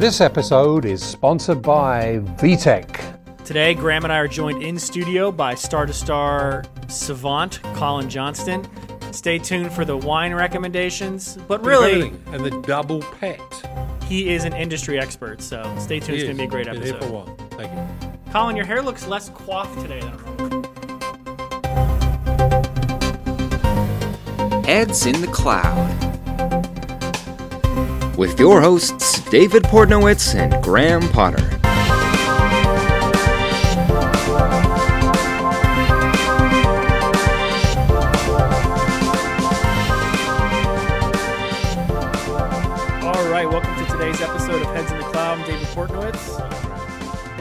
This episode is sponsored by VTech. Today, Graham and I are joined in studio by Star to Star savant Colin Johnston. Stay tuned for the wine recommendations, but really, and the double pet. he is an industry expert, so stay tuned. It's going to be a great Been here for a episode. while. Thank you. Colin, your hair looks less coiffed today than normal. Heads in the Cloud. With your hosts, David Portnowitz and Graham Potter. All right, welcome to today's episode of Heads in the Cloud. I'm David Portnowitz.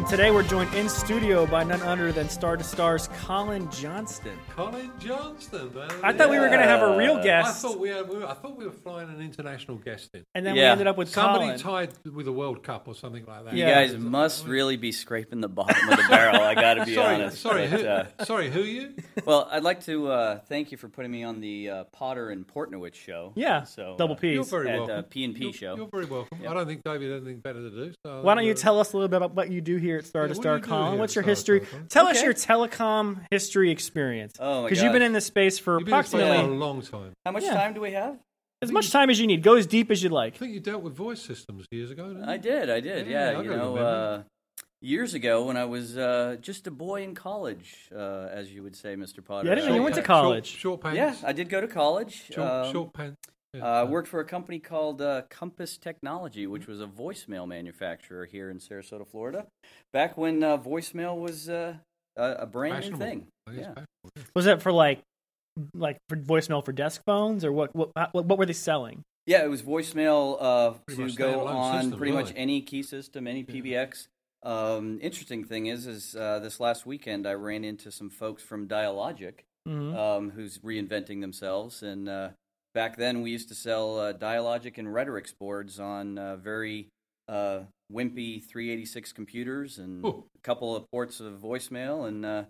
And today we're joined in studio by none other than Star to Star's Colin Johnston. Colin Johnston, man. I thought we were going to have a real guest. I guest, thought we, had, we were, I thought we were flying an international guest in. and then we ended up with Somebody Colin. tied with a World Cup or something like that. You Yeah. guys must really be scraping the bottom of the barrel. I got to be sorry, honest. sorry, But, who, uh, sorry, who are you? well, I'd like to uh, thank you for putting me on the uh, Potter and Portnowitz show. Yeah, so double uh, You're very at welcome. uh, P and P show. You're very welcome. I don't think David had anything better to do. So Why don't you uh, tell us a little bit about what you do here at Star Yeah, to Star do you do Colin? here What's your history? Star Colin? Tell us your telecom history experience. Oh my Because you've been gosh. in this space for You've been in space approximately for a long time. How much Yeah. time do we have? as much time as you need. Go as deep as you like. I think you dealt with voice systems years ago. Didn't you? I did. I did. Yeah, Yeah. I you got know, your memory. uh, years ago when I was uh, just a boy in college, uh, as you would say, Mr. Potter. Yeah, I didn't know you I- went to college. Short, short Yeah. I did go to college. Short, Um, short pants. Yeah. Uh, I worked for a company called uh, Compass Technology, which was a voicemail manufacturer here in Sarasota, Florida, back when uh, voicemail was uh, a, a brand new thing. Yeah. Was that for like, like for voicemail for desk phones, or what? What? What, what were they selling? yeah, it was voicemail uh, to go on system, pretty much any key system, any PBX. Um, interesting thing is, is uh, this last weekend I ran into some folks from Dialogic Mhm. um, who's reinventing themselves. And uh, back then, we used to sell uh, Dialogic and Rhetorex boards on uh, very uh, wimpy 386 computers and Ooh. a couple of ports of voicemail, and uh,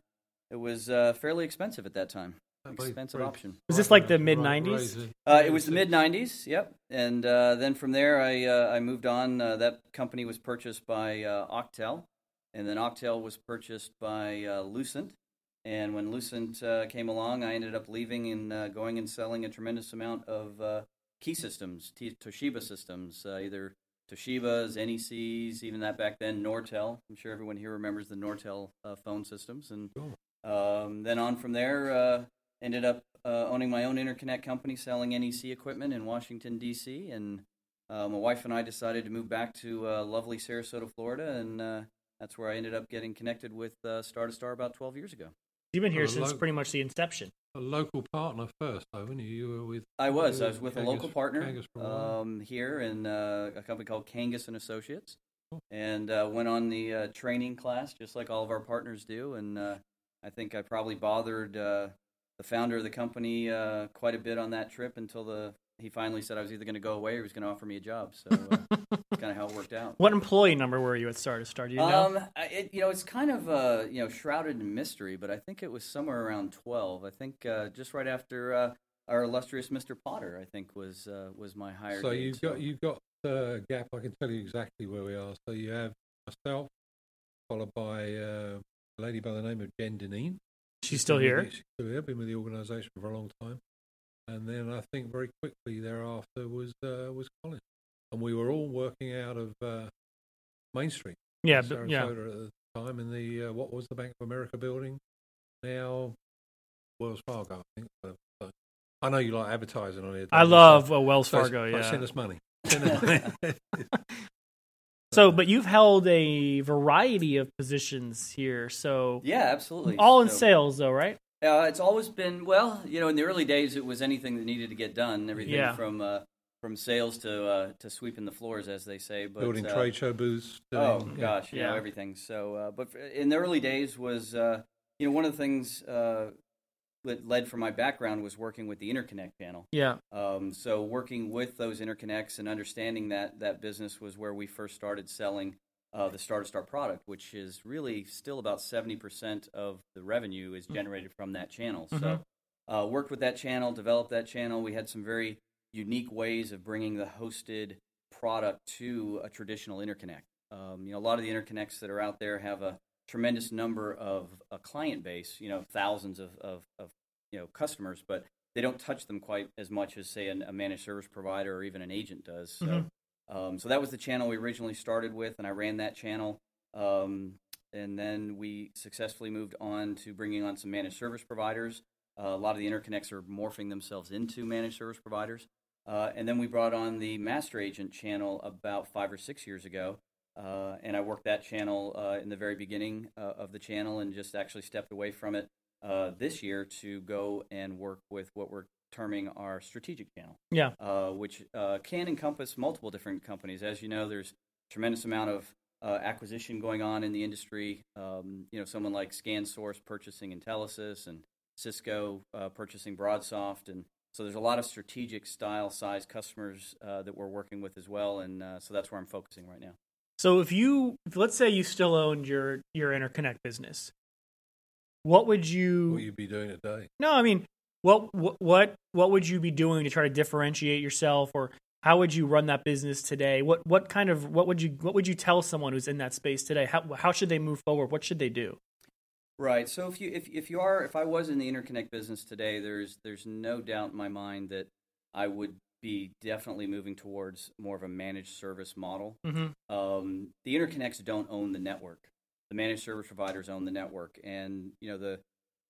it was uh, fairly expensive at that time. Expensive option. Was this like the mid-90s? Uh, it was the mid '90s, yep. And uh, then from there, I uh, I moved on. Uh, that company was purchased by uh, Octel, and then Octel was purchased by uh, Lucent. And when Lucent uh, came along, I ended up leaving and uh, going and selling a tremendous amount of uh, key systems, T- Toshiba systems, uh, either Toshibas, NECs, even that back then, Nortel. I'm sure everyone here remembers the Nortel uh, phone systems. And um, then on from there, uh, ended up uh, owning my own interconnect company, selling NEC equipment in Washington D.C. And uh, my wife and I decided to move back to uh, lovely Sarasota, Florida, and uh, that's where I ended up getting connected with uh, Star to Star about 12 years ago. You've been here Well, since lo- pretty much the inception. A local partner first, though, weren't you? You were with. I was. I was with a local partner Kangas for a while. um, here in uh, a company called Kangas and Associates, Cool. and uh, went on the uh, training class just like all of our partners do. And uh, I think I probably bothered uh, the founder of the company uh, quite a bit on that trip until the he finally said I was either going to go away or he was going to offer me a job. So uh, that's kind of how it worked out. What employee number were you at Star to Star? Do you know? Um, it, you know, it's kind of uh, you know shrouded in mystery, but I think it was somewhere around twelve. I think uh, just right after uh, our illustrious Mr. Potter, I think was uh, was my higher. So date, you've got you've got uh, gap. I can tell you exactly where we are. So you have myself, followed by uh, a lady by the name of Jen Deneen. She's still here. the- She's still here. Been with the organisation for a long time. And then I think very quickly thereafter was uh, was Colin, and we were all working out of uh, Main Street. Yeah, in but, yeah. Sarasota at the time in the uh, what was the Bank of America building, now Wells Fargo. I think. So, so- I know you like advertising on it. I love uh, Wells Fargo. like, Yeah. Send us money. Send us money. So, but you've held a variety of positions here. So, Yeah, absolutely. all in So, sales, though, right? Uh, it's always been well, you know, in the early days, it was anything that needed to get done, everything Yeah. from uh, from sales to uh, to sweeping the floors, as they say. But Building uh, trade show booths. Oh doing- yeah. gosh, you know Yeah. everything. So, uh, but in the early days was uh, you know one of the things uh, that led from my background was working with the interconnect panel. Yeah. Um, so working with those interconnects and understanding that that business was where we first started selling uh, the Star to Star product, which is really still about seventy percent of the revenue is generated from that channel. So uh, worked with that channel, developed that channel. We had some very unique ways of bringing the hosted product to a traditional interconnect. Um, you know, a lot of the interconnects that are out there have a tremendous number of a client base, you know, thousands of, of, of you know customers, but they don't touch them quite as much as say an, a managed service provider or even an agent does. So, Mhm. Um, so that was the channel we originally started with, and I ran that channel. Um, and then we successfully moved on to bringing on some managed service providers. Uh, a lot of the interconnects are morphing themselves into managed service providers. Uh, and then we brought on the master agent channel about five or six years ago. Uh, and I worked that channel uh, in the very beginning uh, of the channel and just actually stepped away from it uh, this year to go and work with what we're terming our strategic channel Yeah. uh, which uh, can encompass multiple different companies. As you know, there's tremendous amount of uh, acquisition going on in the industry. Um, you know, someone like ScanSource purchasing Intelisys and Cisco uh, purchasing BroadSoft, and so there's a lot of strategic style size customers uh, that we're working with as well, and uh, so that's where I'm focusing right now. So if you, if let's say you still owned your your interconnect business, what would you? What you'd be doing today? No, I mean, what what what what would you be doing to try to differentiate yourself, or how would you run that business today? What what kind of what would you what would you tell someone who's in that space today? How how should they move forward? What should they do? Right. So if you if if you are if I was in the interconnect business today, there's there's no doubt in my mind that I would be definitely moving towards more of a managed service model. Mm-hmm. Um, the interconnects don't own the network. The managed service providers own the network, and you know the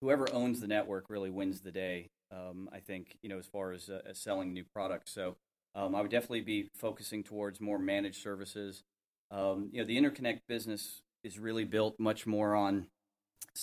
whoever owns the network really wins the day. Um, I think you know as far as, uh, as selling new products. So um, I would definitely be focusing towards more managed services. Um, you know the interconnect business is really built much more on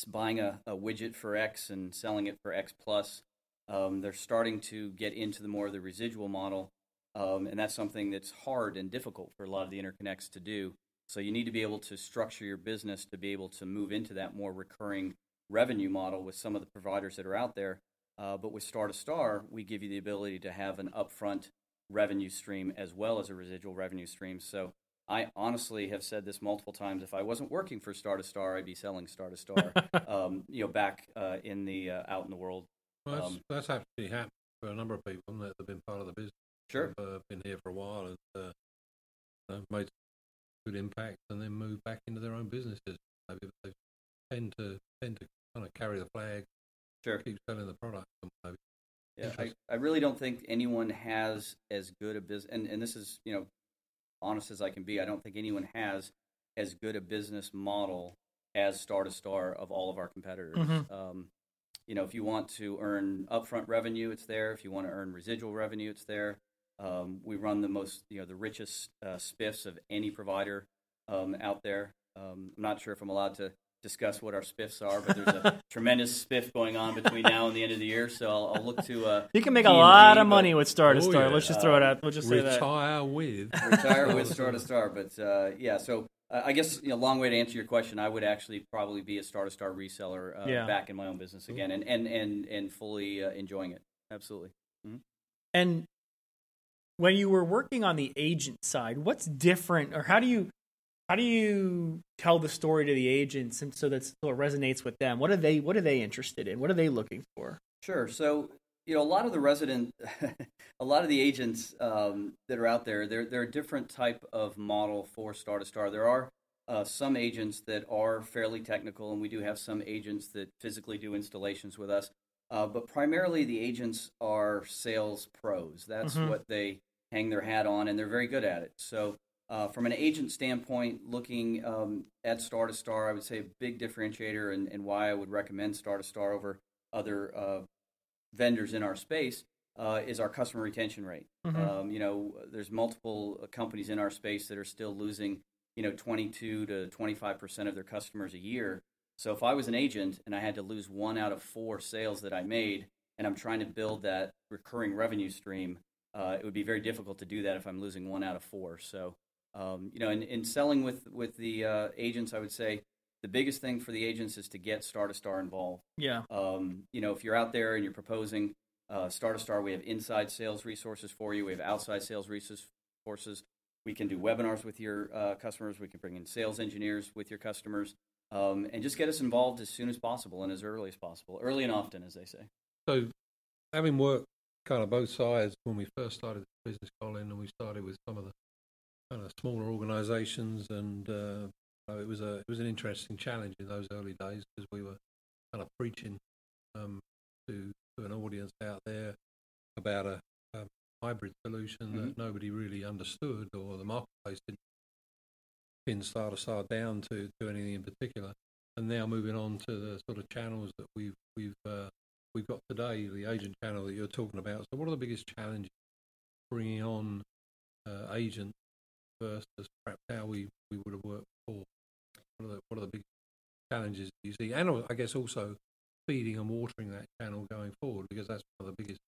buying a, a widget for X and selling it for X plus. Um, they're starting to get into the more of the residual model, um, and that's something that's hard and difficult for a lot of the interconnects to do. So you need to be able to structure your business to be able to move into that more recurring revenue model with some of the providers that are out there. Uh, but with Star to Star, we give you the ability to have an upfront revenue stream as well as a residual revenue stream. So I honestly have said this multiple times. If I wasn't working for Star to Star, I'd be selling Star to Star. um, you know, back uh, in the uh, out in the world. Well, that's, Um, that's actually happened for a number of people that have been part of the business. Sure. have, uh, been here for a while and uh, you know, made good impact, and then moved back into their own businesses. Maybe they tend to tend to kind of carry the flag, Sure. keep selling the product. Maybe. Yeah, I, I really don't think anyone has as good a business, and, and this is, you know, honest as I can be, I don't think anyone has as good a business model as Star to Star of all of our competitors. Mhm. Um, you know, if you want to earn upfront revenue, it's there. If you want to earn residual revenue, it's there. Um, we run the most, you know, the richest uh, spiffs of any provider um, out there. Um, I'm not sure if I'm allowed to discuss what our spiffs are, but there's a tremendous spiff going on between now and the end of the year. So I'll, I'll look to uh, You can make a P&G, lot of money with Star to Oh, Star. yeah. Let's just throw it out. We'll just say that. Retire with. retire with Star to Star. But uh, yeah, so uh, I guess you know, long way to answer your question. I would actually probably be a Star to Star reseller uh, Yeah. back in my own business again, and and and and fully uh, enjoying it. Absolutely. And when you were working on the agent side, what's different, or how do you how do you tell the story to the agents and so that so it resonates with them? What are they What are they interested in? What are they looking for? Sure. So, you know, a lot of the resident, a lot of the agents um, that are out there, they're, they're a different type of model for Star to Star. There are uh, some agents that are fairly technical, and we do have some agents that physically do installations with us. Uh, but primarily, the agents are sales pros. That's Mhm. what they hang their hat on, and they're very good at it. So, uh, from an agent standpoint, looking um, at Star to Star, I would say a big differentiator and, and why I would recommend Star to Star over other uh, vendors in our space uh, is our customer retention rate. Mhm. Um, you know, there's multiple companies in our space that are still losing, you know, 22 to 25 percent of their customers a year. So if I was an agent and I had to lose one out of four sales that I made, and I'm trying to build that recurring revenue stream, uh, it would be very difficult to do that if I'm losing one out of four. So, um, you know, in, in selling with with the uh, agents, I would say the biggest thing for the agents is to get Star to Star involved. Yeah, Um, you know, if you're out there and you're proposing uh, Star to Star, we have inside sales resources for you. We have outside sales resources. We can do webinars with your uh, customers. We can bring in sales engineers with your customers, um, and just get us involved as soon as possible and as early as possible, early and often, as they say. So, having worked kind of both sides when we first started the business, Colin, and we started with some of the kind of smaller organisations, and uh, so it was a it was an interesting challenge in those early days because we were kind of preaching um, to to an audience out there about a, a hybrid solution Mhm. that nobody really understood, or the marketplace didn't pin star to star down to to anything in particular. And now moving on to the sort of channels that we've we've uh, we've got today, the agent channel that you're talking about. So, what are the biggest challenges bringing on uh, agents versus perhaps how we, we would have worked before? What are the what are the big challenges you see? And I guess also feeding and watering that channel going forward because that's one of the biggest,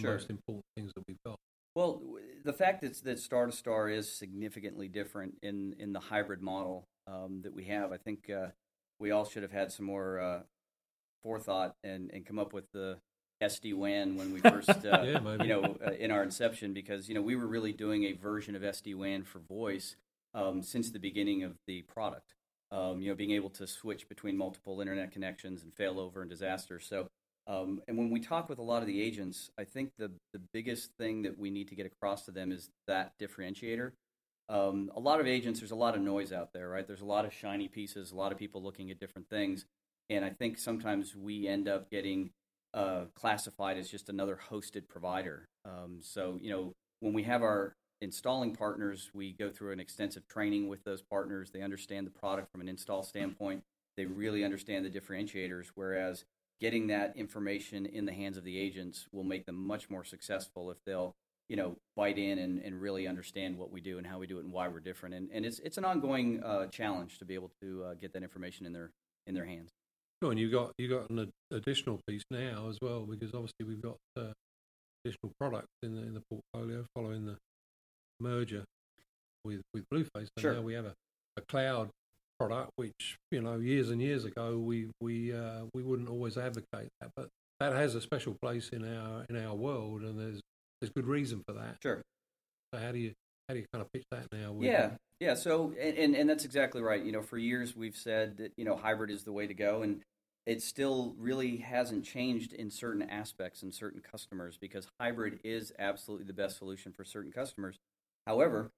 Sure. most important things that we've got. Well, the fact that that Star to Star is significantly different in in the hybrid model um, that we have, I think uh, we all should have had some more uh, forethought and and come up with the SD WAN when we first, uh, Yeah, you know, uh, in our inception, because you know we were really doing a version of SD WAN for voice um, since the beginning of the product. Um, you know, being able to switch between multiple internet connections and failover and disaster. So um, and when we talk with a lot of the agents, I think the the biggest thing that we need to get across to them is that differentiator. Um, a lot of agents, there's a lot of noise out there, right? There's a lot of shiny pieces, a lot of people looking at different things, and I think sometimes we end up getting uh, classified as just another hosted provider. Um, so you know, when we have our installing partners, we go through an extensive training with those partners. They understand the product from an install standpoint. They really understand the differentiators, whereas getting that information in the hands of the agents will make them much more successful if they'll you know bite in and, and really understand what we do and how we do it and why we're different and, and it's it's an ongoing uh, challenge to be able to uh, get that information in their in their hands Sure, and you got you got an additional piece now as well because obviously we've got uh, additional products in the in the portfolio following the merger with with Blueface. So Sure. now we have a, a cloud product, which you know years and years ago we we uh, we wouldn't always advocate that, but that has a special place in our in our world, and there's there's good reason for that. sure So how do you how do you kind of pitch that now? With, Yeah, yeah. So, and, and and that's exactly right. You know, for years we've said that you know hybrid is the way to go, and it still really hasn't changed in certain aspects and certain customers because hybrid is absolutely the best solution for certain customers. However,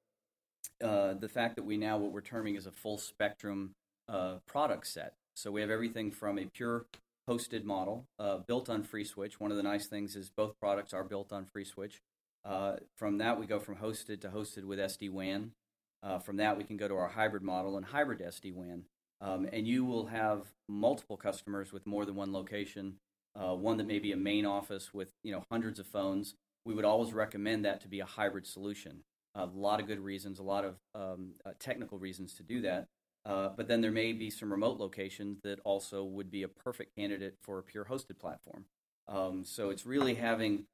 uh, the fact that we now what we're terming is a full spectrum uh, product set. So we have everything from a pure hosted model uh, built on FreeSwitch. One of the nice things is both products are built on FreeSwitch. Uh, from that, we go from hosted to hosted with SD WAN. Uh, from that, we can go to our hybrid model and hybrid SD WAN. Um, and you will have multiple customers with more than one location. Uh, one that may be a main office with you know hundreds of phones. We would always recommend that to be a hybrid solution. a lot of good reasons, a lot of um, uh, technical reasons to do that. Uh, but then there may be some remote locations that also would be a perfect candidate for a pure hosted platform. Um, so it's really having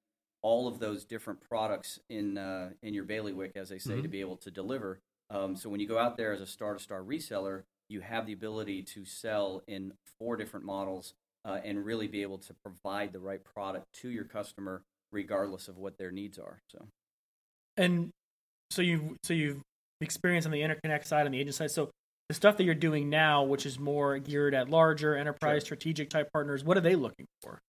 all of those different products in uh, in your bailiwick, as they say, to be able to deliver. Um, so when you go out there as a star to star reseller, you have the ability to sell in four different models uh, and really be able to provide the right product to your customer, regardless of what their needs are. So And so you so you've experienced on the interconnect side and the agent side. So the stuff that you're doing now, which is more geared at larger enterprise Sure. strategic type partners, what are they looking for?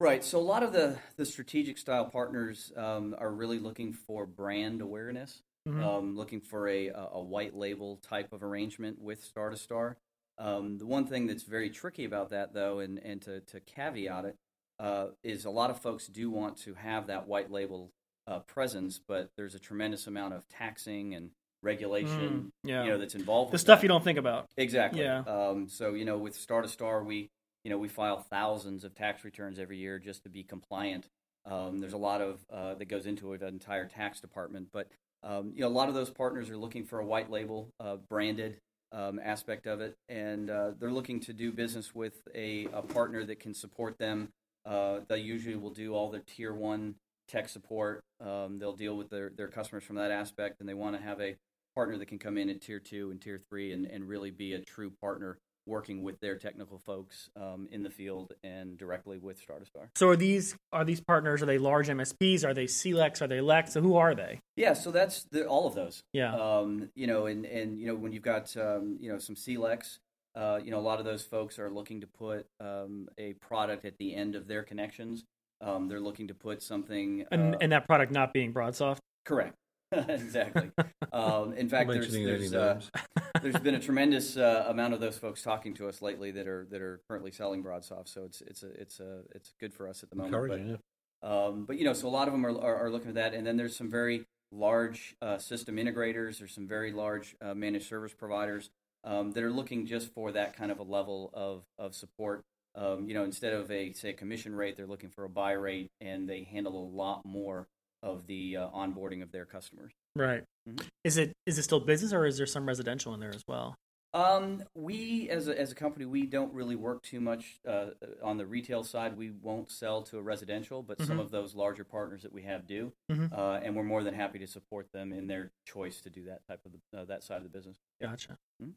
Right. So a lot of the the strategic style partners um, are really looking for brand awareness, Mhm. um, looking for a a white label type of arrangement with Star to Star. Um, the one thing that's very tricky about that, though, and and to to caveat it, uh, is a lot of folks do want to have that white label uh, presence, but there's a tremendous amount of taxing and regulation, Mm, yeah. you know, that's involved. The stuff that. you don't think about. Exactly. Yeah. Um, so you know, with Star to Star, we you know we file thousands of tax returns every year just to be compliant. Um, there's a lot of uh, that goes into an entire tax department, but um, you know a lot of those partners are looking for a white label, uh, branded um, aspect of it, and uh, they're looking to do business with a, a partner that can support them. Uh, they usually will do all their tier one tech support. Um, they'll deal with their, their customers from that aspect, and they want to have a partner that can come in at tier two and tier three and, and really be a true partner working with their technical folks um, in the field and directly with Star to Star. So are these are these partners? Are they large MSPs? Are they CLECs? Are they LECs? So who are they? Yeah, so that's the, all of those. Yeah. Um, you know, and, and you know when you've got um, you know some CLECs, uh, you know a lot of those folks are looking to put um, a product at the end of their connections. Um, they're looking to put something. and uh, and that product not being Broadsoft. Correct. exactly. Um, in fact, there's there's, uh, there's been a tremendous uh, amount of those folks talking to us lately that are that are currently selling BroadSoft. So it's it's a it's a it's good for us at the moment. But- yeah. Um, but you know, so a lot of them are, are, are looking at that, and then there's some very large uh, system integrators. There's some very large uh, managed service providers um, that are looking just for that kind of a level of of support. Um, you know, instead of a say commission rate, they're looking for a buy rate, and they handle a lot more of the uh, onboarding of their customers. Right. Mhm. Is it is it still business or is there some residential in there as well? Um, we as a, as a company, we don't really work too much uh, on the retail side. We won't sell to a residential, but some Mhm. of those larger partners that we have do, Mhm. uh, and we're more than happy to support them in their choice to do that type of the, uh, that side of the business. Gotcha. Mhm.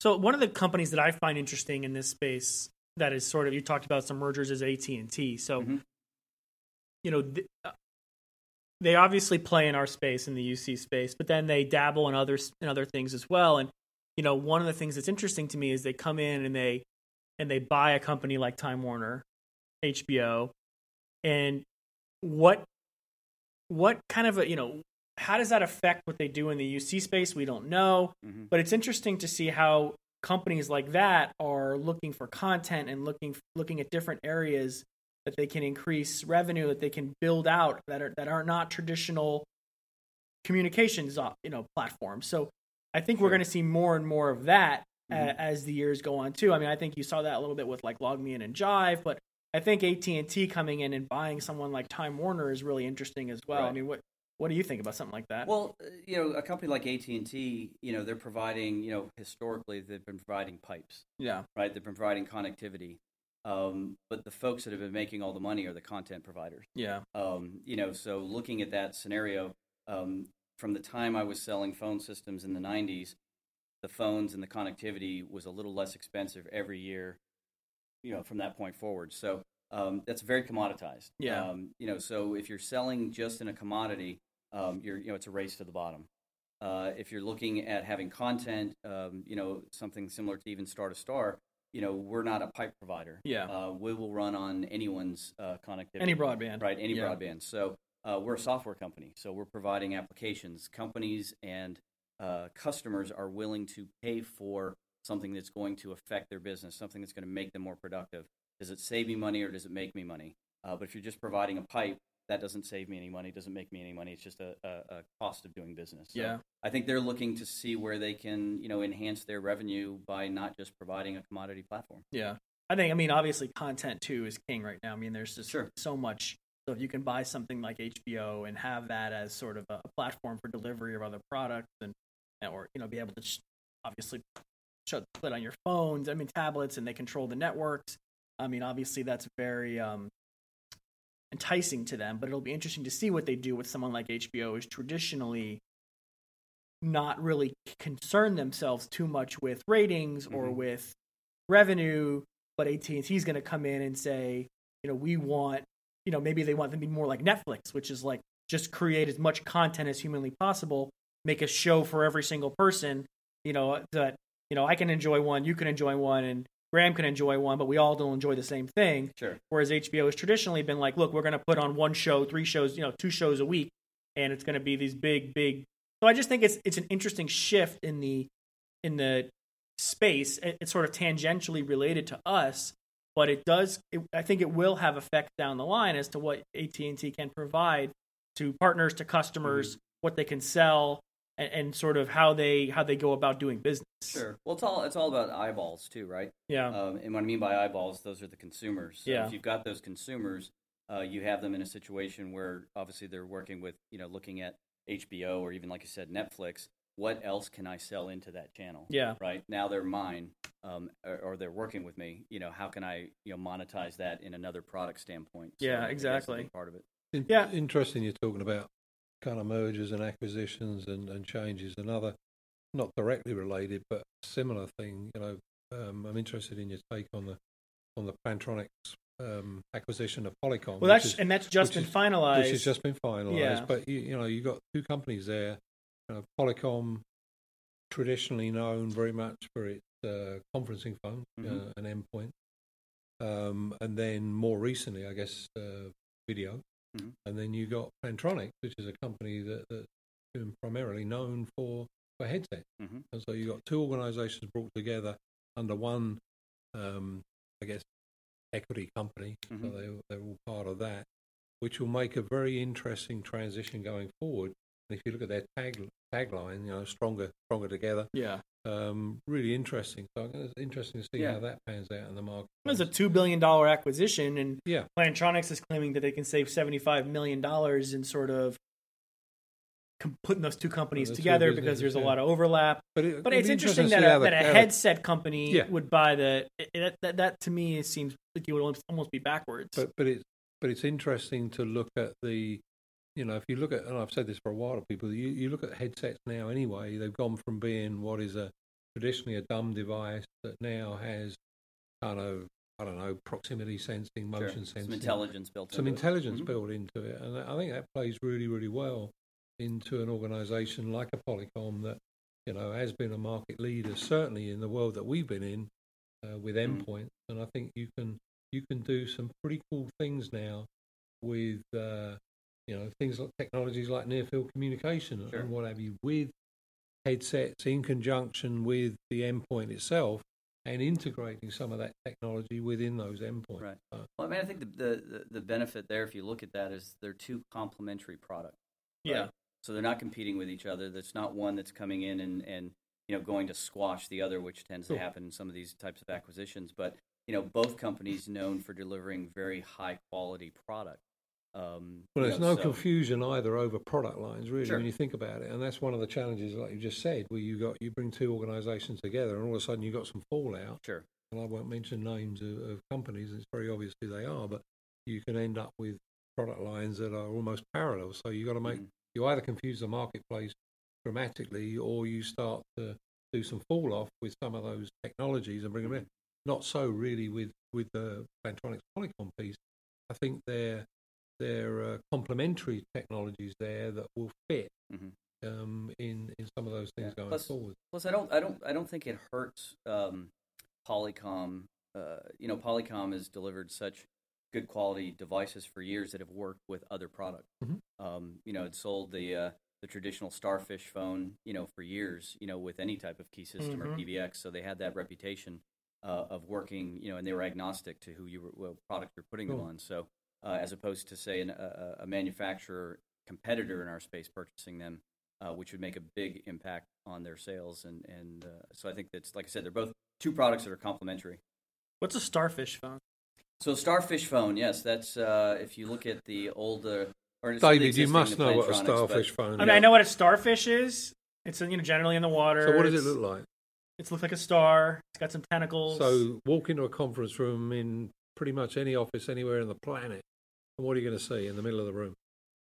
So one of the companies that I find interesting in this space that is sort of you talked about some mergers is AT and T. So Mhm. you know th- uh, they obviously play in our space in the UC space, but then they dabble in other in other things as well. And you know one of the things that's interesting to me is they come in and they and they buy a company like Time Warner, HBO, and what what kind of a you know how does that affect what they do in the UC space? We don't know. Mhm. But it's interesting to see how companies like that are looking for content and looking looking at different areas that they can increase revenue, that they can build out that are that are not traditional communications uh, you know platforms. So I think we're going to see more and more of that a- Mhm. as the years go on too. I mean, I think you saw that a little bit with like LogMeIn and Jive, but I think AT and T coming in and buying someone like Time Warner is really interesting as well. I mean, what what do you think about something like that? Well, uh, you know, a company like AT and T, you know, they're providing, you know, historically they've been providing pipes, yeah, right? They've been providing connectivity, um, but the folks that have been making all the money are the content providers. yeah, Um, you know, so looking at that scenario, um, from the time I was selling phone systems in the 90s, the phones and the connectivity was a little less expensive every year, you know, from that point forward. So um, that's very commoditized. Yeah. Um, you know, so if you're selling just in a commodity, um, you're, you know, it's a race to the bottom. Uh, if you're looking at having content, um, you know, something similar to even Star to Star, you know, we're not a pipe provider. Yeah. Uh, we will run on anyone's uh, connectivity. any broadband, Right, any Yeah. broadband. So uh, we're a software company, so we're providing applications. Companies and uh, customers are willing to pay for something that's going to affect their business, something that's going to make them more productive. Does it save me money or does it make me money? Uh, but if you're just providing a pipe, that doesn't save me any money, doesn't make me any money. It's just a, a, a cost of doing business. So Yeah. I think they're looking to see where they can, you know, enhance their revenue by not just providing a commodity platform. Yeah. I think, I mean, obviously, content too is king right now. I mean, there's just Sure. so much. So if you can buy something like HBO and have that as sort of a platform for delivery of other products and, or, you know, be able to sh- obviously shut it on your phones, I mean, tablets, and they control the networks. I mean, obviously, that's very um, enticing to them, but it'll be interesting to see what they do with someone like HBO, who's traditionally not really concern themselves too much with ratings or Mhm. with revenue but AT&T is going to come in and say, you know, we want, you know, maybe they want them to be more like Netflix, which is like just create as much content as humanly possible, make a show for every single person, you know, that you know, I can enjoy one, you can enjoy one and Graham can enjoy one, but we all don't enjoy the same thing. Sure. Whereas HBO has traditionally been like, look, we're going to put on one show, three shows, you know, two shows a week, and it's going to be these big, big. So I just think it's it's an interesting shift in the in the space. It- It's sort of tangentially related to us, but it does. It, I think it will have effect down the line as to what AT and T can provide to partners, to customers, mm-hmm. what they can sell, and, and sort of how they how they go about doing business. Sure. Well, it's all it's all about eyeballs too, right? Yeah. Um, and what I mean by eyeballs, those are the consumers. So Yeah. If you've got those consumers, uh, you have them in a situation where obviously they're working with, you know, looking at HBO or even like I said, Netflix. What else can I sell into that channel? Yeah. Right now they're mine, um, or, or they're working with me. You know, how can I, you know, monetize that in another product standpoint? Yeah, I think that's a exactly. Part of it. In- Yeah. Interesting you're talking about kind of mergers and acquisitions and, and changes. Another, not directly related, but similar thing. You know, um, I'm interested in your take on the on the Plantronics um, acquisition of Polycom. Well, that's is, and that's just been is- finalized. which has just been finalised. Yeah. But you, you know, you got two companies there. You know, Polycom, traditionally known very much for its uh, conferencing phone, Mhm. uh, an endpoint, um, and then more recently, I guess, uh, video. Mhm. And then you got Plantronics, which is a company that, that been primarily known for for headsets, Mhm. and so you got two organisations brought together under one, um, I guess, equity company. So Mhm. they they're all part of that, which will make a very interesting transition going forward. If you look at their tag tagline, you know, stronger stronger together, Yeah. um, really interesting. So it's interesting to see Yeah. how that pans out in the market. It was a two billion dollar acquisition, and Yeah. Plantronics is claiming that they can save seventy five million dollars in sort of putting those two companies the two together because there's a lot of overlap. But, it, But it's be interesting that a, that a headset company Yeah. would buy the that, that. That to me seems like it would almost- almost be backwards. But but it's but it's interesting to look at the, you know, if you look at and I've said this for a while to people, you you look at headsets now anyway. They've gone from being what is a traditionally a dumb device that now has kind of I don't know proximity sensing, Sure. motion Some sensing, intelligence built some into it. intelligence Mhm. built into it, and I think that plays really really well into an organisation like a Polycom that you know has been a market leader certainly in the world that we've been in uh, with Mhm. endpoints, and I think you can you can do some pretty cool things now with uh, you know things like technologies like near field communication Sure. and what have you with headsets in conjunction with the endpoint itself and integrating some of that technology within those endpoints. Right. Uh, Well, I mean, I think the, the, the, benefit there, if you look at that, is they're two complementary products. yeah. So they're not competing with each other. There's not one that's coming in and, and you know going to squash the other, which tends to happen in some of these types of acquisitions. But you know, both companies known for delivering very high quality product. Um, Well, you there's know, no so- confusion either over product lines, really, Sure. when you think about it, and that's one of the challenges, like you just said, where you got you bring two organisations together, and all of a sudden you got some fallout. Sure. And I won't mention names of, of companies; it's very obvious who they are, but you can end up with product lines that are almost parallel. So you got to make Mhm. you either confuse the marketplace dramatically, or you start to do some fall off with some of those technologies and bring them in. Not so really with with the Plantronics Polycom piece. I think they're they're uh, complementary technologies there that will fit Mhm. um, in in some of those things Yeah. going Plus- forward. Plus, I don't, I don't, I don't think it hurts um, Polycom. Uh, you know, Polycom has delivered such good quality devices for years that have worked with other products. Mhm. Um, you know, it sold the uh, the traditional Starfish phone, you know, for years, you know, with any type of key system or Mhm. PBX. So they had that reputation uh, of working, you know, and they were agnostic to who you were, what product you're putting them on. So uh, as opposed to say an, a, a manufacturer competitor in our space purchasing them, uh, which would make a big impact on their sales. And and uh, so I think that's like I said, they're both two products that are complementary. what's a starfish phone? So Starfish phone, yes, that's uh, if you look at the old. Uh, or some of the David, you must know what a Plantronics, but- starfish phone I is. mean, I know what a starfish is. It's you know generally in the water. So what does it look like? It's looked like a star. It's got some tentacles. So walk into a conference room in pretty much any office anywhere in the planet, and what are you going to see in the middle of the room?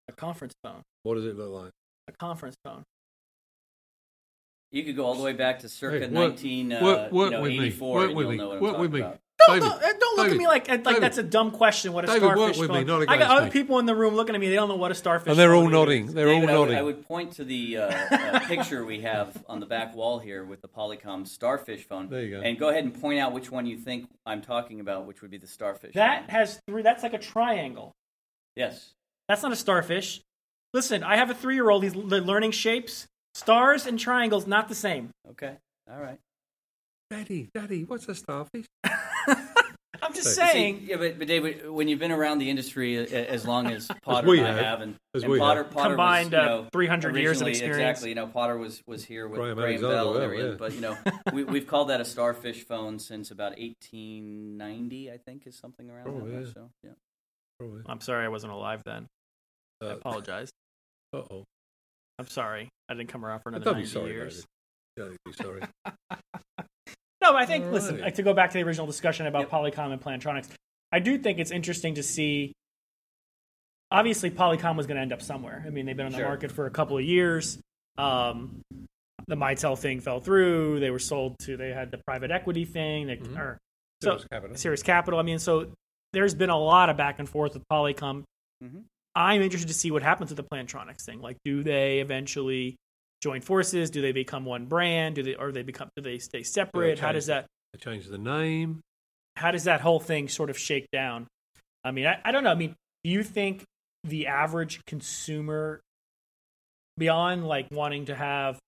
a conference phone. What does it look like? A conference phone. You could go all the way back to circa Hey, work- 19, uh, work- work you know, with me. 84, Work and with you'll me. know what I'm Work talking about. Don't, David, don't, don't look at me like like David. that's a dumb question. What a David, starfish with me, phone. not I got other me. people in the room looking at me. They don't know what a starfish. And they're all phone nodding. is. They're David, all I would, nodding. I would point to the uh, uh, picture we have on the back wall here with the Polycom Starfish phone. There you go. And go ahead and point out which one you think I'm talking about, which would be the Starfish. That phone. has three. That's like a triangle. Yes. That's not a starfish. Listen, I have a three-year-old. He's learning shapes. Stars and triangles not the same. Okay. All right. Daddy, Daddy, what's a starfish? I'm just So- saying. See, yeah, but, but David, when you've been around the industry a- a- as long as Potter we and I have. have, and, As and we Potter, have. Potter Combined, was, you uh, 300 years of experience. Exactly. You know, Potter was was here with Graham Graham, Bell well, everything. yeah. But you know, we, we've called that a starfish phone since about 1890, I think, is something around Oh, that. much, yeah. So yeah. Probably. I'm sorry, I wasn't alive then. I apologize. Uh oh. I'm sorry. I didn't come around for another 90 sorry, years. Don't be sorry. No, but I think, listen, like, to go back to the original discussion about Yep. Polycom and Plantronics, I do think it's interesting to see. Obviously, Polycom was going to end up somewhere. I mean, they've been on the Sure. market for a couple of years. Um, the Mitel thing fell through. They were sold to. They had the private equity thing. They, Mhm. or, so Siris capital. Siris Capital. I mean, so there's been a lot of back and forth with Polycom. Mhm. I'm interested to see what happens with the Plantronics thing. Like, do they eventually join forces? Do they become one brand? Do they or they become? Do they stay separate? How change does that? They changed the name. how does that whole thing sort of shake down? I mean, I, I don't know. I mean, do you think the average consumer beyond like wanting to have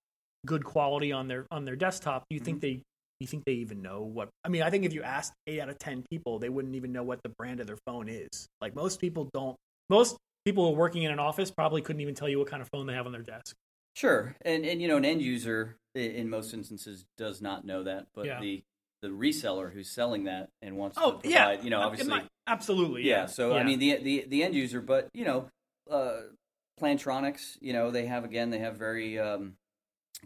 good quality on their on their desktop, do you think they you think they even know what I mean, I think if you asked 8 out of 10 people, they wouldn't even know what the brand of their phone is. Like most people don't most people working in an office probably couldn't even tell you what kind of phone they have on their desk. Sure, and and you know, an end user in most instances does not know that, but Yeah. the the reseller who's selling that and wants Oh, to yeah. provide, you know, obviously, might- absolutely. yeah. Yeah. So I mean, the the the end user, but you know, uh, Plantronics, you know, they have again, they have very um,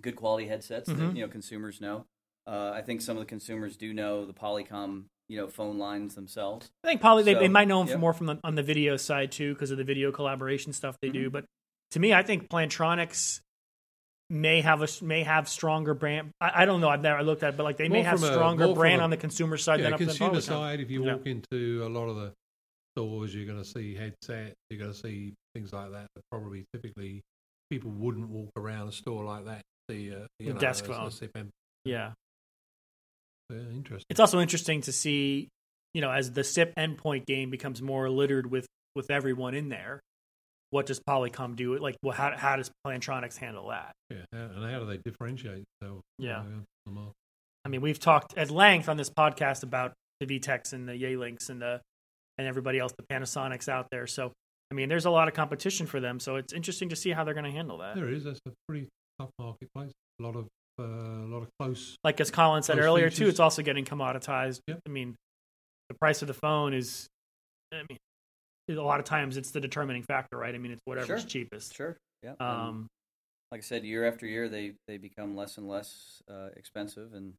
good quality headsets that Mhm. you know consumers know. Uh, I think some of the consumers do know the Polycom, you know, phone lines themselves. I think probably they, they might know them yep. more from the, on the video side too because of the video collaboration stuff they Mm-hmm. do. But to me, I think Plantronics may have a may have stronger brand. I, I don't know. I've never looked at, it, but like they may have from a- stronger brand a- on the consumer side yeah, than up than consumer Polycom. side. If you Yeah. walk into a lot of the stores, you're going to see headsets. You're going to see things like that. That probably typically people wouldn't walk around a store like that. and See, uh, you know, desk a- a phone. Yeah, Yeah, interesting. it's also interesting to see, you know, as the SIP endpoint game becomes more littered with with everyone in there. What does Polycom do? Like, well, how how does Plantronics handle that? Yeah, and how do they differentiate themselves? Yeah. on the market? I mean, we've talked at length on this podcast about the VTechs and the Yealinks and the and everybody else, the Panasonics out there. So, I mean, there's a lot of competition for them. So it's interesting to see how they're going to handle that. There is. That's a pretty tough marketplace. A lot of uh, a lot of close. Like as Colin said Those earlier too, it's also getting commoditized. Yep. I mean, the price of the phone is, I mean, a lot of times it's the determining factor, right? I mean, it's whatever's Sure. cheapest. Sure, yeah. Um, like I said, year after year, they they become less and less uh, expensive, and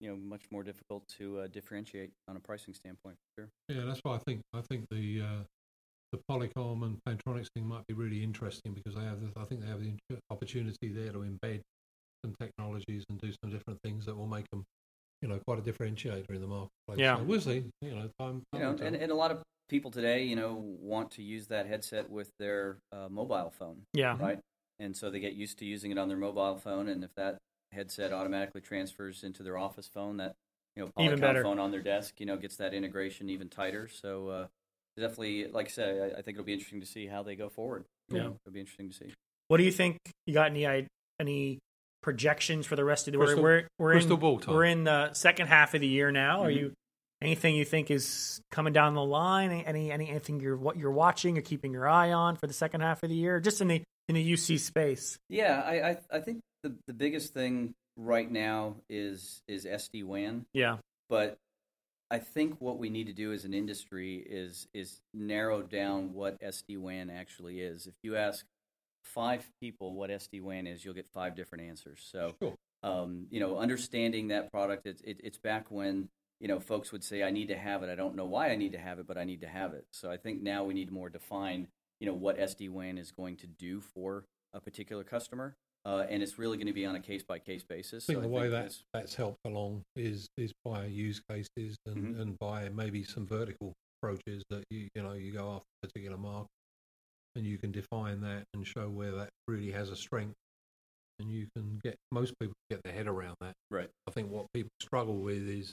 you know, much more difficult to uh, differentiate on a pricing standpoint. Sure. Yeah, that's why I think I think the uh, the Polycom and Plantronics thing might be really interesting because they have. The, I think they have the opportunity there to embed some technologies and do some different things that will make them, you know, quite a differentiator in the marketplace. Yeah. so we'll see. You know, time. You know, and, and a lot of people today, you know, want to use that headset with their uh, mobile phone, yeah. right? And so they get used to using it on their mobile phone, and if that headset automatically transfers into their office phone, that you know, Even Polycom better. phone on their desk, you know, gets that integration even tighter. So uh, definitely, like I said, I, I think it'll be interesting to see how they go forward. Yeah. it'll be interesting to see. What do you think? You got any any projections for the rest of the? Crystal- we're we're crystal in, ball time. We're in the second half of the year now. Are Mhm. you anything you think is coming down the line? Any any anything you're what you're watching or keeping your eye on for the second half of the year? Just in the in the UC space. Yeah, I, I, I think the, the biggest thing right now is is SD WAN. Yeah. but I think what we need to do as an industry is is narrow down what SD WAN actually is. If you ask five people what SD WAN is, you'll get five different answers. So, Sure. um, you know, understanding that product, it's it, it's back when you know folks would say, "I need to have it. I don't know why I need to have it, but I need to have it." So I think now we need more define, you know, what SD WAN is going to do for a particular customer. Uh, and it's really going to be on a case by case basis. I think So the way that that's- that's helped along is is by use cases and, Mhm. and by maybe some vertical approaches that you you know you go after a particular market and you can define that and show where that really has a strength and you can get most people get their head around that. Right. I think what people struggle with is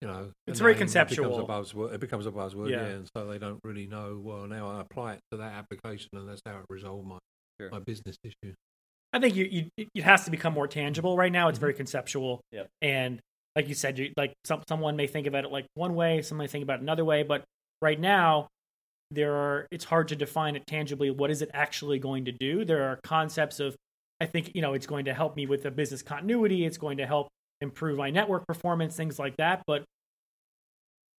you know It's very conceptual. Becomes a buzzword. It becomes a buzzword, Yeah. yeah. and so they don't really know. Well, now I apply it to that application, and that's how it resolved my Sure. my business issue. I think you, you it has to become more tangible. Right now, it's Mhm. very conceptual. Yep. And like you said, you, like some someone may think about it like one way, some may think about it another way. But right now, there are it's hard to define it tangibly. What is it actually going to do? There are concepts of, I think you know, it's going to help me with the business continuity. It's going to help improve my network performance, things like that. But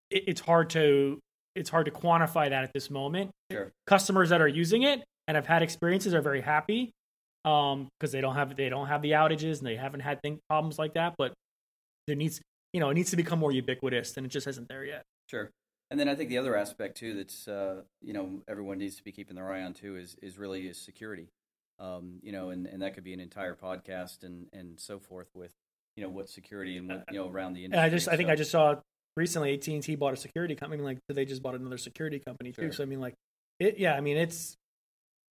it, it's hard to it's hard to quantify that at this moment. Sure. Customers that are using it and have had experiences are very happy um because they don't have they don't have the outages and they haven't had thing, problems like that but there needs you know it needs to become more ubiquitous and it just isn't there yet Sure. And then I think the other aspect too that's uh, you know everyone needs to be keeping their eye on too is is really is security. Um, you know, and, and that could be an entire podcast and and so forth with you know what security and what you know around the and industry. i just i think i just saw recently at&t bought a security company like they just bought another security company too Sure. so i mean like it yeah i mean it's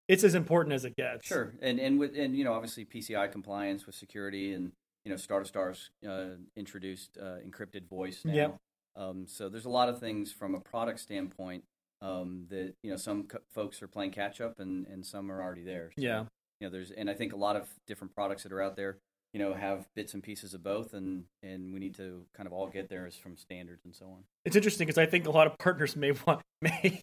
it's as important as it gets Sure, and and with and you know obviously PCI compliance with security and you know Star to Stars uh, introduced uh, encrypted voice now. Yep. Um, so there's a lot of things from a product standpoint um, that you know some co- folks are playing catch up and and some are already there. So, Yeah. you know, there's and I think a lot of different products that are out there, you know, have bits and pieces of both, and and we need to kind of all get there as from standards and so on. It's interesting because I think a lot of partners may want may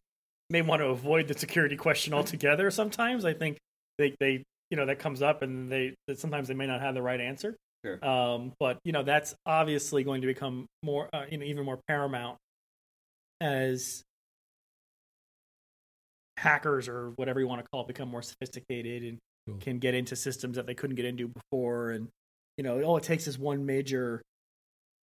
may want to avoid the security question altogether. Sometimes I think they they you know that comes up and they that sometimes they may not have the right answer. Sure. Um, but you know that's obviously going to become more uh, you know even more paramount as hackers or whatever you want to call it become more sophisticated and Sure. can get into systems that they couldn't get into before and you know all it takes is one major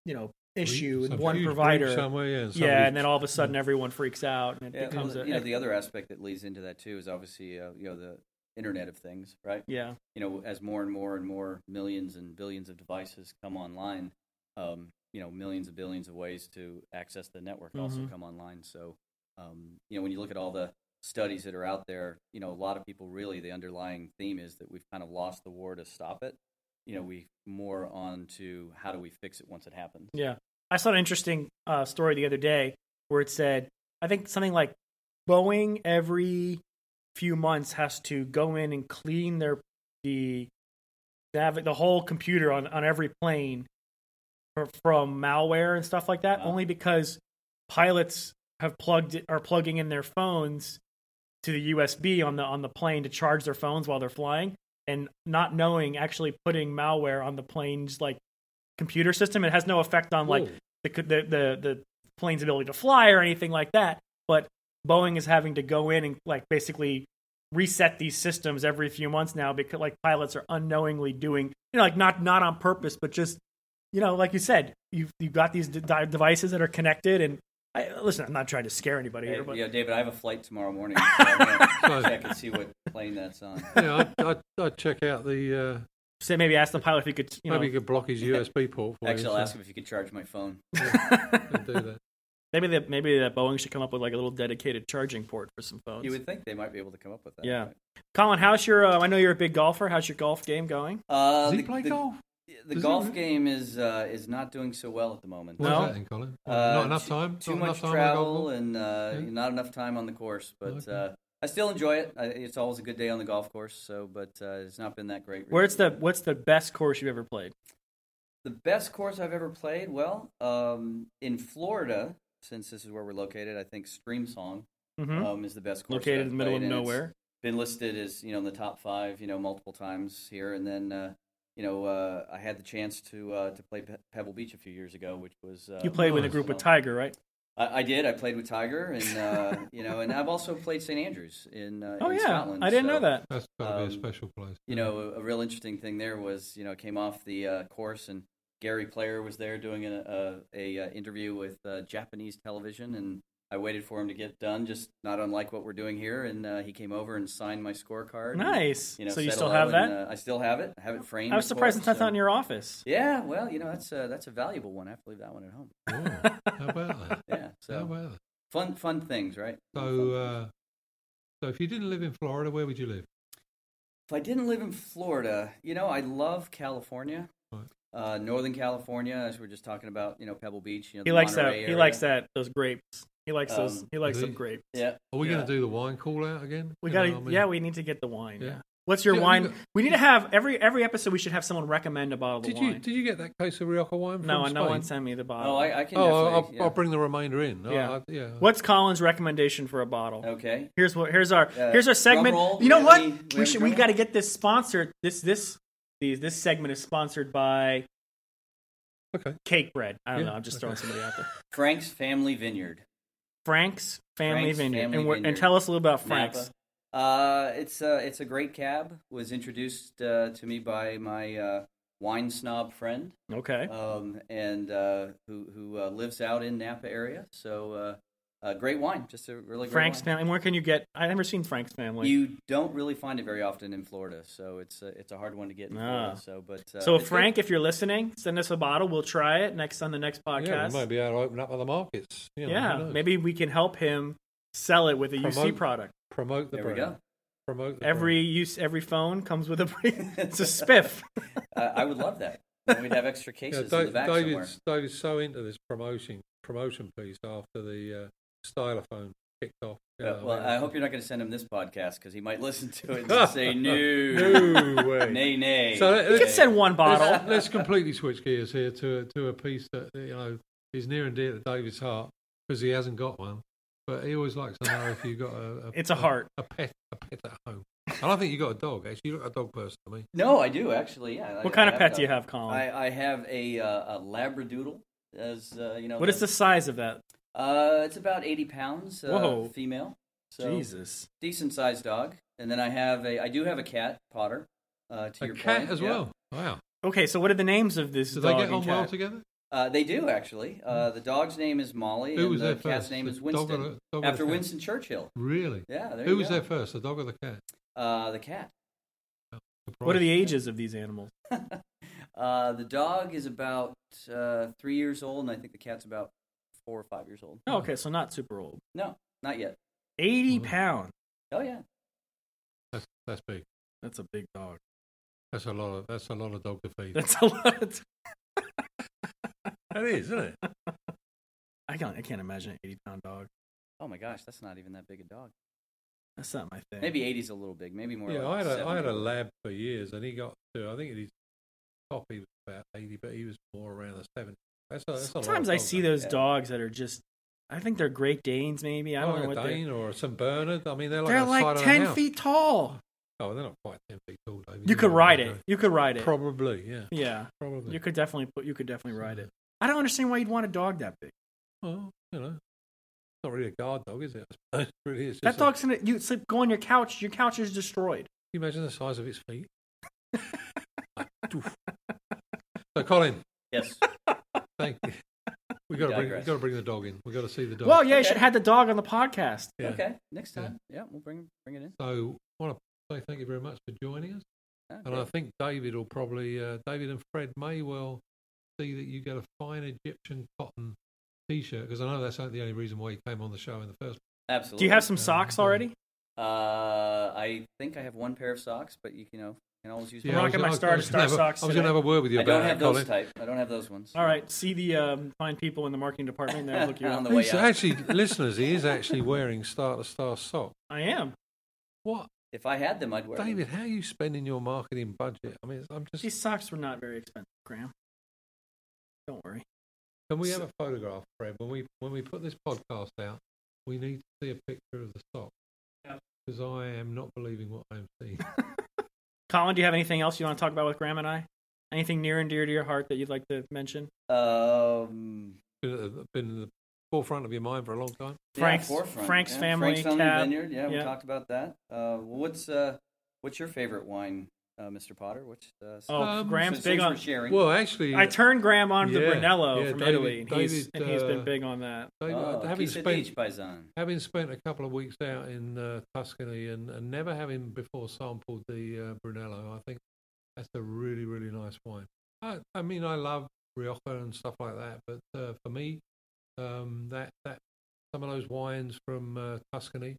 you know issue Some and one huge breach provider yeah, and yeah and then all of a sudden everyone freaks out and it Yeah, becomes well, a you know, the other aspect that leads into that too is obviously uh, you know the Internet of Things, right? yeah you know, as more and more and more millions and billions of devices come online, um, you know, millions and billions of ways to access the network also Mhm. come online. So, um, you know, when you look at all the studies that are out there, you know, a lot of people really the underlying theme is that we've kind of lost the war to stop it. You know, we more on to how do we fix it once it happens. Yeah. I saw an interesting uh, story the other day where it said, I think something like Boeing every few months has to go in and clean their the the whole computer on, on every plane for, from malware and stuff like that. Wow. Only because pilots have plugged are plugging in their phones to the USB on the on the plane to charge their phones while they're flying, and not knowing actually putting malware on the plane's like computer system. It has no effect on like the, the the the plane's ability to fly or anything like that. But Boeing is having to go in and like basically reset these systems every few months now because like pilots are unknowingly doing you know like not not on purpose but just you know like you said you've you've got these de- devices that are connected and I, listen I'm not trying to scare anybody Hey, here but yeah, David, I have a flight tomorrow morning. So I'm gonna check and see what plane that's on. yeah, I'd, I'd, I'd check out the. Uh, say maybe ask the pilot if he could you know maybe you could block his USB port for Actually, you. I'll so ask him if you could charge my phone. I'd do that. Maybe that maybe that Boeing should come up with like a little dedicated charging port for some phones You would think they might be able to come up with that. Yeah. right? Colin how's your uh, I know you're a big golfer how's your golf game going Uh, Does he the- play the- golf? The Does golf game is uh, is not doing so well at the moment. What's No? that then, Colin? Uh, Not enough time? Too Not much time on the golf travel and uh, Yeah. not enough time on the course. But Okay. uh, I still enjoy it. I, it's always a good day on the golf course. So, but uh, it's not been that great. where's the what's the best course you've ever played the best course I've ever played? Well, um, in Florida, since this is where we're located, I think Streamsong hmm um, is the best course. located in the middle of played, and it's nowhere Been listed as you know in the top five, you know, multiple times here, and then. Uh, you know, uh, I had the chance to uh, to play Pe- Pebble Beach a few years ago, which was uh, you played with a nice. group with Tiger right I, I did. I played with Tiger, and uh, you know, and I've also played St Andrews in, uh, oh in yeah Scotland. I didn't so, know that That's got to be Um, a special place. You know, a, a real interesting thing there was, you know, came off the uh, course, and Gary Player was there doing a, a, a uh, interview with uh, Japanese television, and I waited for him to get done, just not unlike what we're doing here, and uh, he came over and signed my scorecard. and, nice you know, so you still hello, have that and, uh, I still have it. I have it framed. I was surprised course, it's not so- in your office Yeah, well, you know, that's a, that's a valuable one. I have to leave that one at home. Oh, how about that? Yeah, How about that? fun fun things, right? So, uh, so if you didn't live in Florida, where would you live? If I didn't live in Florida, you know, I love California, Right. Uh, Northern California, as we are just talking about. You know, Pebble Beach. You know, he the likes that Monterey he likes that those grapes he likes those Um, he likes some grapes Yeah. Are we yeah. going to do the wine call out again? we You got to I mean- yeah we need to get the wine yeah, Yeah. what's your Yeah, you wine got- we need to have every every episode we should have someone recommend a bottle Did of you wine did you get that case of Rioja wine? From no Spain? no one sent me the bottle Oh, I, I can Oh, I'll, yeah. I'll bring the remainder in. Oh, Yeah. I- yeah. what's Colin's recommendation for a bottle Okay. Here's what. Here's our. Uh, here's our segment. roll. You know what? any- we we should. We got to get this sponsored. This this these this segment is sponsored by Okay. Cakebread. I don't Yeah, know. I'm just okay. throwing somebody out there. Frank's Family Vineyard. Frank's Family Frank's Vineyard. Family and, we're- and tell us a little about Frank's. Napa. Uh, it's a it's a great cab. Was introduced uh, to me by my uh, wine snob friend, Okay. um, and uh, who who uh, lives out in Napa area. So uh, uh, great wine, just a really great Frank's wine. Family. Where can you get? I've never seen Frank's Family. You don't really find it very often in Florida, so it's a, it's a hard one to get in Ah. Florida. So, but uh, so it's good. Frank, if you're listening, send us a bottle. We'll try it next on the next podcast. Yeah, we might be able to open up other markets. You know, Yeah, maybe we can help him sell it with a UC product. promote the there we brand. go. Promote the Every use every phone comes with a it's a spiff. I, I would love that. Then We'd have extra cases Yeah, in the Da- back somewhere. David's, David's so into this promotion promotion piece after the uh, stylophone kicked off. you Uh, know, well, mean, I hope you're not going to send him this podcast because he might listen to it and say no, no way. nay, nay. So let- You let's- send one bottle. Let's, let's completely switch gears here to a, to a piece that you know is near and dear to David's heart because he hasn't got one, but he always likes to know if you've got a, a It's a heart. a pet a pet at home. I don't think you got a dog. Actually, you look like a dog person to me. no, I do actually. Yeah. What I- kind I of pet do you have, Colin? I, I have a, uh, a Labradoodle. As uh, you know, what is the size of that? Uh, it's about 80 pounds. Uh, Whoa. Female. So Jesus. decent sized dog. And then I have a, I do have a cat, Potter. Uh, to A your cat point. as yeah. well. Wow. Okay, so what are the names of this Do dog they get and on well together? Uh, they do actually. Uh, the dog's name is Molly, Who and was the there cat's first? name The is dog Winston. the- dog or the after cat? Winston Churchill. Really? Yeah, there Who you was go. there first, the dog or the cat? Uh, the cat. What are the ages of these animals? uh, the dog is about uh, three years old, and I think the cat's about four or five years old. Oh, okay, so not super old. No, not yet. 80 Mhm. pounds. Oh yeah. That's that's big. That's a big dog. That's a lot of that's a lot of dog to feed. That's a lot. that is, isn't it? I can't. I can't imagine an 80 pound dog. Oh my gosh, that's not even that big a dog. That's not my thing. Maybe 80's a little big. Maybe more. Yeah, like I had a I had a lab for years, and he got to I think his top he was about eighty, but he was more around the seventy. That's a, that's Sometimes of I see those yeah. dogs that are just. I think they're Great Danes. Maybe I don't Like know a what they're. Dane or some Bernard. I mean, they're like They're the like side of a ten feet tall. Oh, they're not quite ten feet tall, David. You could ride it. don't You could ride it. Probably, yeah, Yeah, probably. you could definitely put. You could definitely ride it. I don't understand why you'd want a dog that big. Well, you know, it's not really a guard dog, is it? It really is. That just a- dog's gonna. You sleep. Go on your couch. Your couch is destroyed. Can you imagine the size of its feet? Ah, so, Colin, Yes. thank you. We got to bring, we got to bring the dog in. We got to see the dog. Well, yeah, you Okay. should have had the dog on the podcast. Yeah. Okay. Next Yeah. time. Yeah. we'll bring bring it in. So, I want to say thank you very much for joining us. Ah, And I great. think David will probably, uh, David and Fred may well see that you get a fine Egyptian cotton T-shirt because I know that's not the only reason why you came on the show in the first. Absolutely. Do you have some socks already? Uh, I think I have one pair of socks, but you you know can always use. Yeah. I'm rocking my was Star to gonna Star have a- socks I was going to have a word with you I about don't that, have those Colin. type. I don't have those ones. All right. See the um, fine people in the marketing department. They'll look you On up. the way He's out. actually, listeners, he is actually wearing Star2Star socks. I am. What, If I had them, I'd wear David? them. How are you spending your marketing budget? I mean, I'm just. These socks were not very expensive, Graham. Don't worry. Can we have a photograph, Fred? When we when we put this podcast out, we need to see a picture of the sock because I am not believing what I'm seeing. Colin, do you have anything else you want to talk about with Graham and I? Anything near and dear to your heart that you'd like to mention? Um, been, the- been in the forefront of your mind for a long time. yeah, Frank's- forefront, Frank's yeah. family Frank's family cab. vineyard. Yeah, we talked about that. Uh, what's uh, what's your favorite wine, uh, Mr. Potter? Which uh, Oh, Um, Graham's big on. sharing. Well, actually, I turned Graham on to the Brunello yeah, from David- Italy, and he's, David, and he's been uh, big on that. Dave, oh, having spent Sedici, having spent a couple of weeks out in uh, Tuscany and, and never having before sampled the uh, Brunello, I think that's a really really nice wine. I, I mean, I love Rioja and stuff like that, but uh, for me, um, that that some of those wines from uh, Tuscany,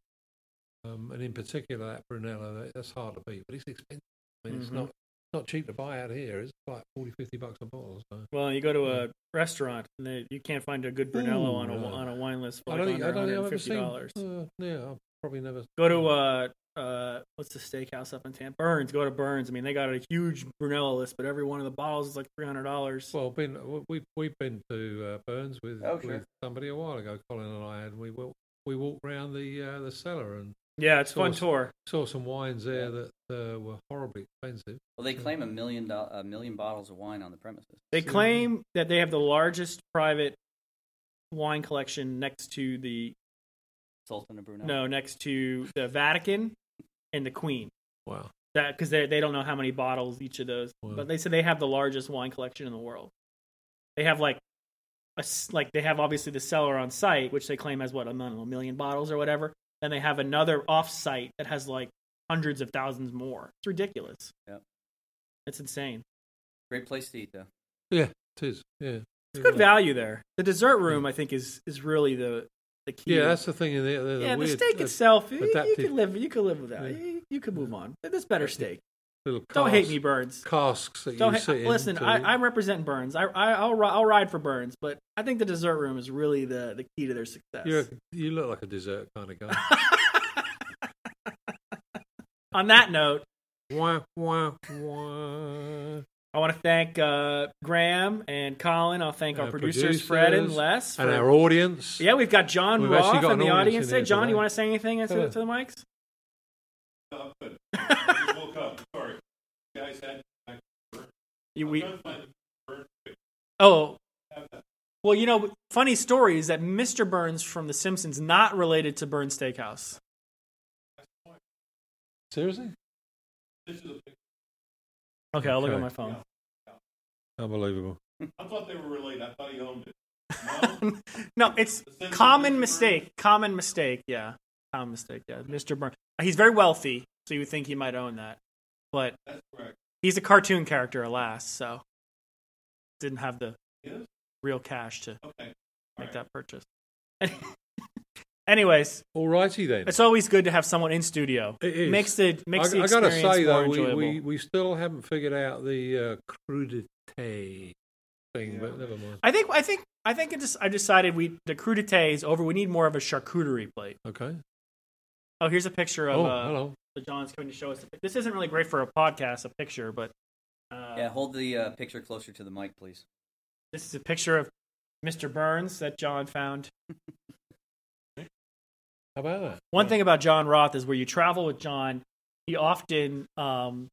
um, and in particular that Brunello, that's hard to beat, but it's expensive. I mean, it's Mhm. not not cheap to buy out here. It's like 40, 50 bucks a bottle. So. Well, you go to a restaurant and they, you can't find a good Brunello Ooh, on a no. on a wine list for I don't, think- I don't think I've ever seen. dollars. Uh, yeah, I've probably never. Go to uh uh what's the steakhouse up in Tampa? Bern's. Go to Bern's. I mean, they got a huge Brunello list, but every one of the bottles is like three hundred dollars. Well, been we we've been to uh, Bern's with Oh, sure. with somebody a while ago. Colin and I, and we wa- we walked around the uh, the cellar and Yeah, it's a fun Sauce. tour. saw some wines there that uh, were horribly expensive. Well, they claim a million do- a million bottles of wine on the premises. They claim that they have the largest private wine collection next to the Sultan of Brunei. no next to the Vatican and the Queen. Wow. That because they they don't know how many bottles each of those, Wow. but they said they have the largest wine collection in the world. They have like a s- like they have obviously the cellar on site, which they claim has what I don't a million bottles or whatever. Then they have another off site that has like hundreds of thousands more. It's ridiculous. Yeah. It's insane. Great place to eat, though. Yeah, it is. Yeah, It's good value there. The dessert room, I think, is is really the the key. Yeah, that's the thing. In there, the, yeah. The weird, steak uh, itself, you, you adaptive- could live. You could live with that. Yeah. You, you could move on. There's better steak. Little Don't hate me, Bern's. casks that Don't you ha- sit listen. into. I, I'm representing Bern's. I, I I'll I'll ride for Bern's, but I think the dessert room is really the the key to their success. You're, you look like a dessert kind of guy. On that note, wah, wah, wah. I want to thank uh, Graham and Colin. I'll thank our, Our producers, Fred and producers Les. And our audience. yeah, we've got John We've Roth got in the audience today. John, today. you want to say anything Yeah. to the mics? No, I'm good. I just woke up. Sorry. You guys had You, we, I'm trying to find- oh, well, you know, funny story is that Mr. Burns from The Simpsons not related to Bern's Steakhouse. Seriously? This is a big, Okay, I'll look at my phone. Unbelievable. I thought they were related. I thought he owned it. No? no, it's common Mr. mistake. Common mistake. Yeah, common mistake. Yeah, Mr. Burns. He's very wealthy, so you would think he might own that, but he's a cartoon character, alas. So didn't have the real cash to Okay. make that purchase. Anyways, alrighty then. it's always good to have someone in studio. It is. Makes the makes the I, I gotta experience say more though, we, enjoyable. we, we still haven't figured out the uh, crudité thing, Yeah. but never mind. I think I think I think it just I decided we the crudité is over. We need more of a charcuterie plate. Okay. Oh, here's a picture of Oh, uh, hello. So John's coming to show us. This isn't really great for a podcast, a picture, but uh, Yeah, hold the uh, picture closer to the mic, please. this is a picture of Mr. Burns that John found. How about that? One thing about John Roth is where you travel with John, he often um,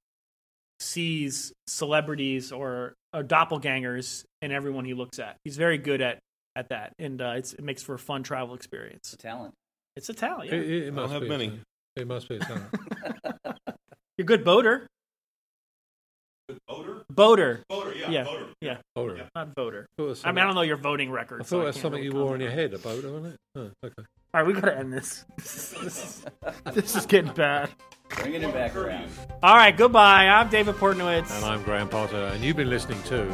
sees celebrities or, or doppelgangers in everyone he looks at. He's very good at at that, and uh, it's, it makes for a fun travel It's experience. a talent. It's a talent. Yeah. it, it I must don't have be many. Talent. It must be a talent. You're a good boater. Good voter? Boater, Voter, yeah, Yeah. voter. yeah, Hold on. not voter. I thought it was I mean, I don't know your voting record. I thought it was can't something really you wore on your head, a boat, wasn't it? Oh, okay. All right, we gotta end this. this, is, this is getting bad. Bringing it back around. All right, goodbye. I'm David Portnowitz. And I'm Graham Potter, and you've been listening to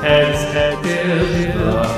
Heads, heads, heads.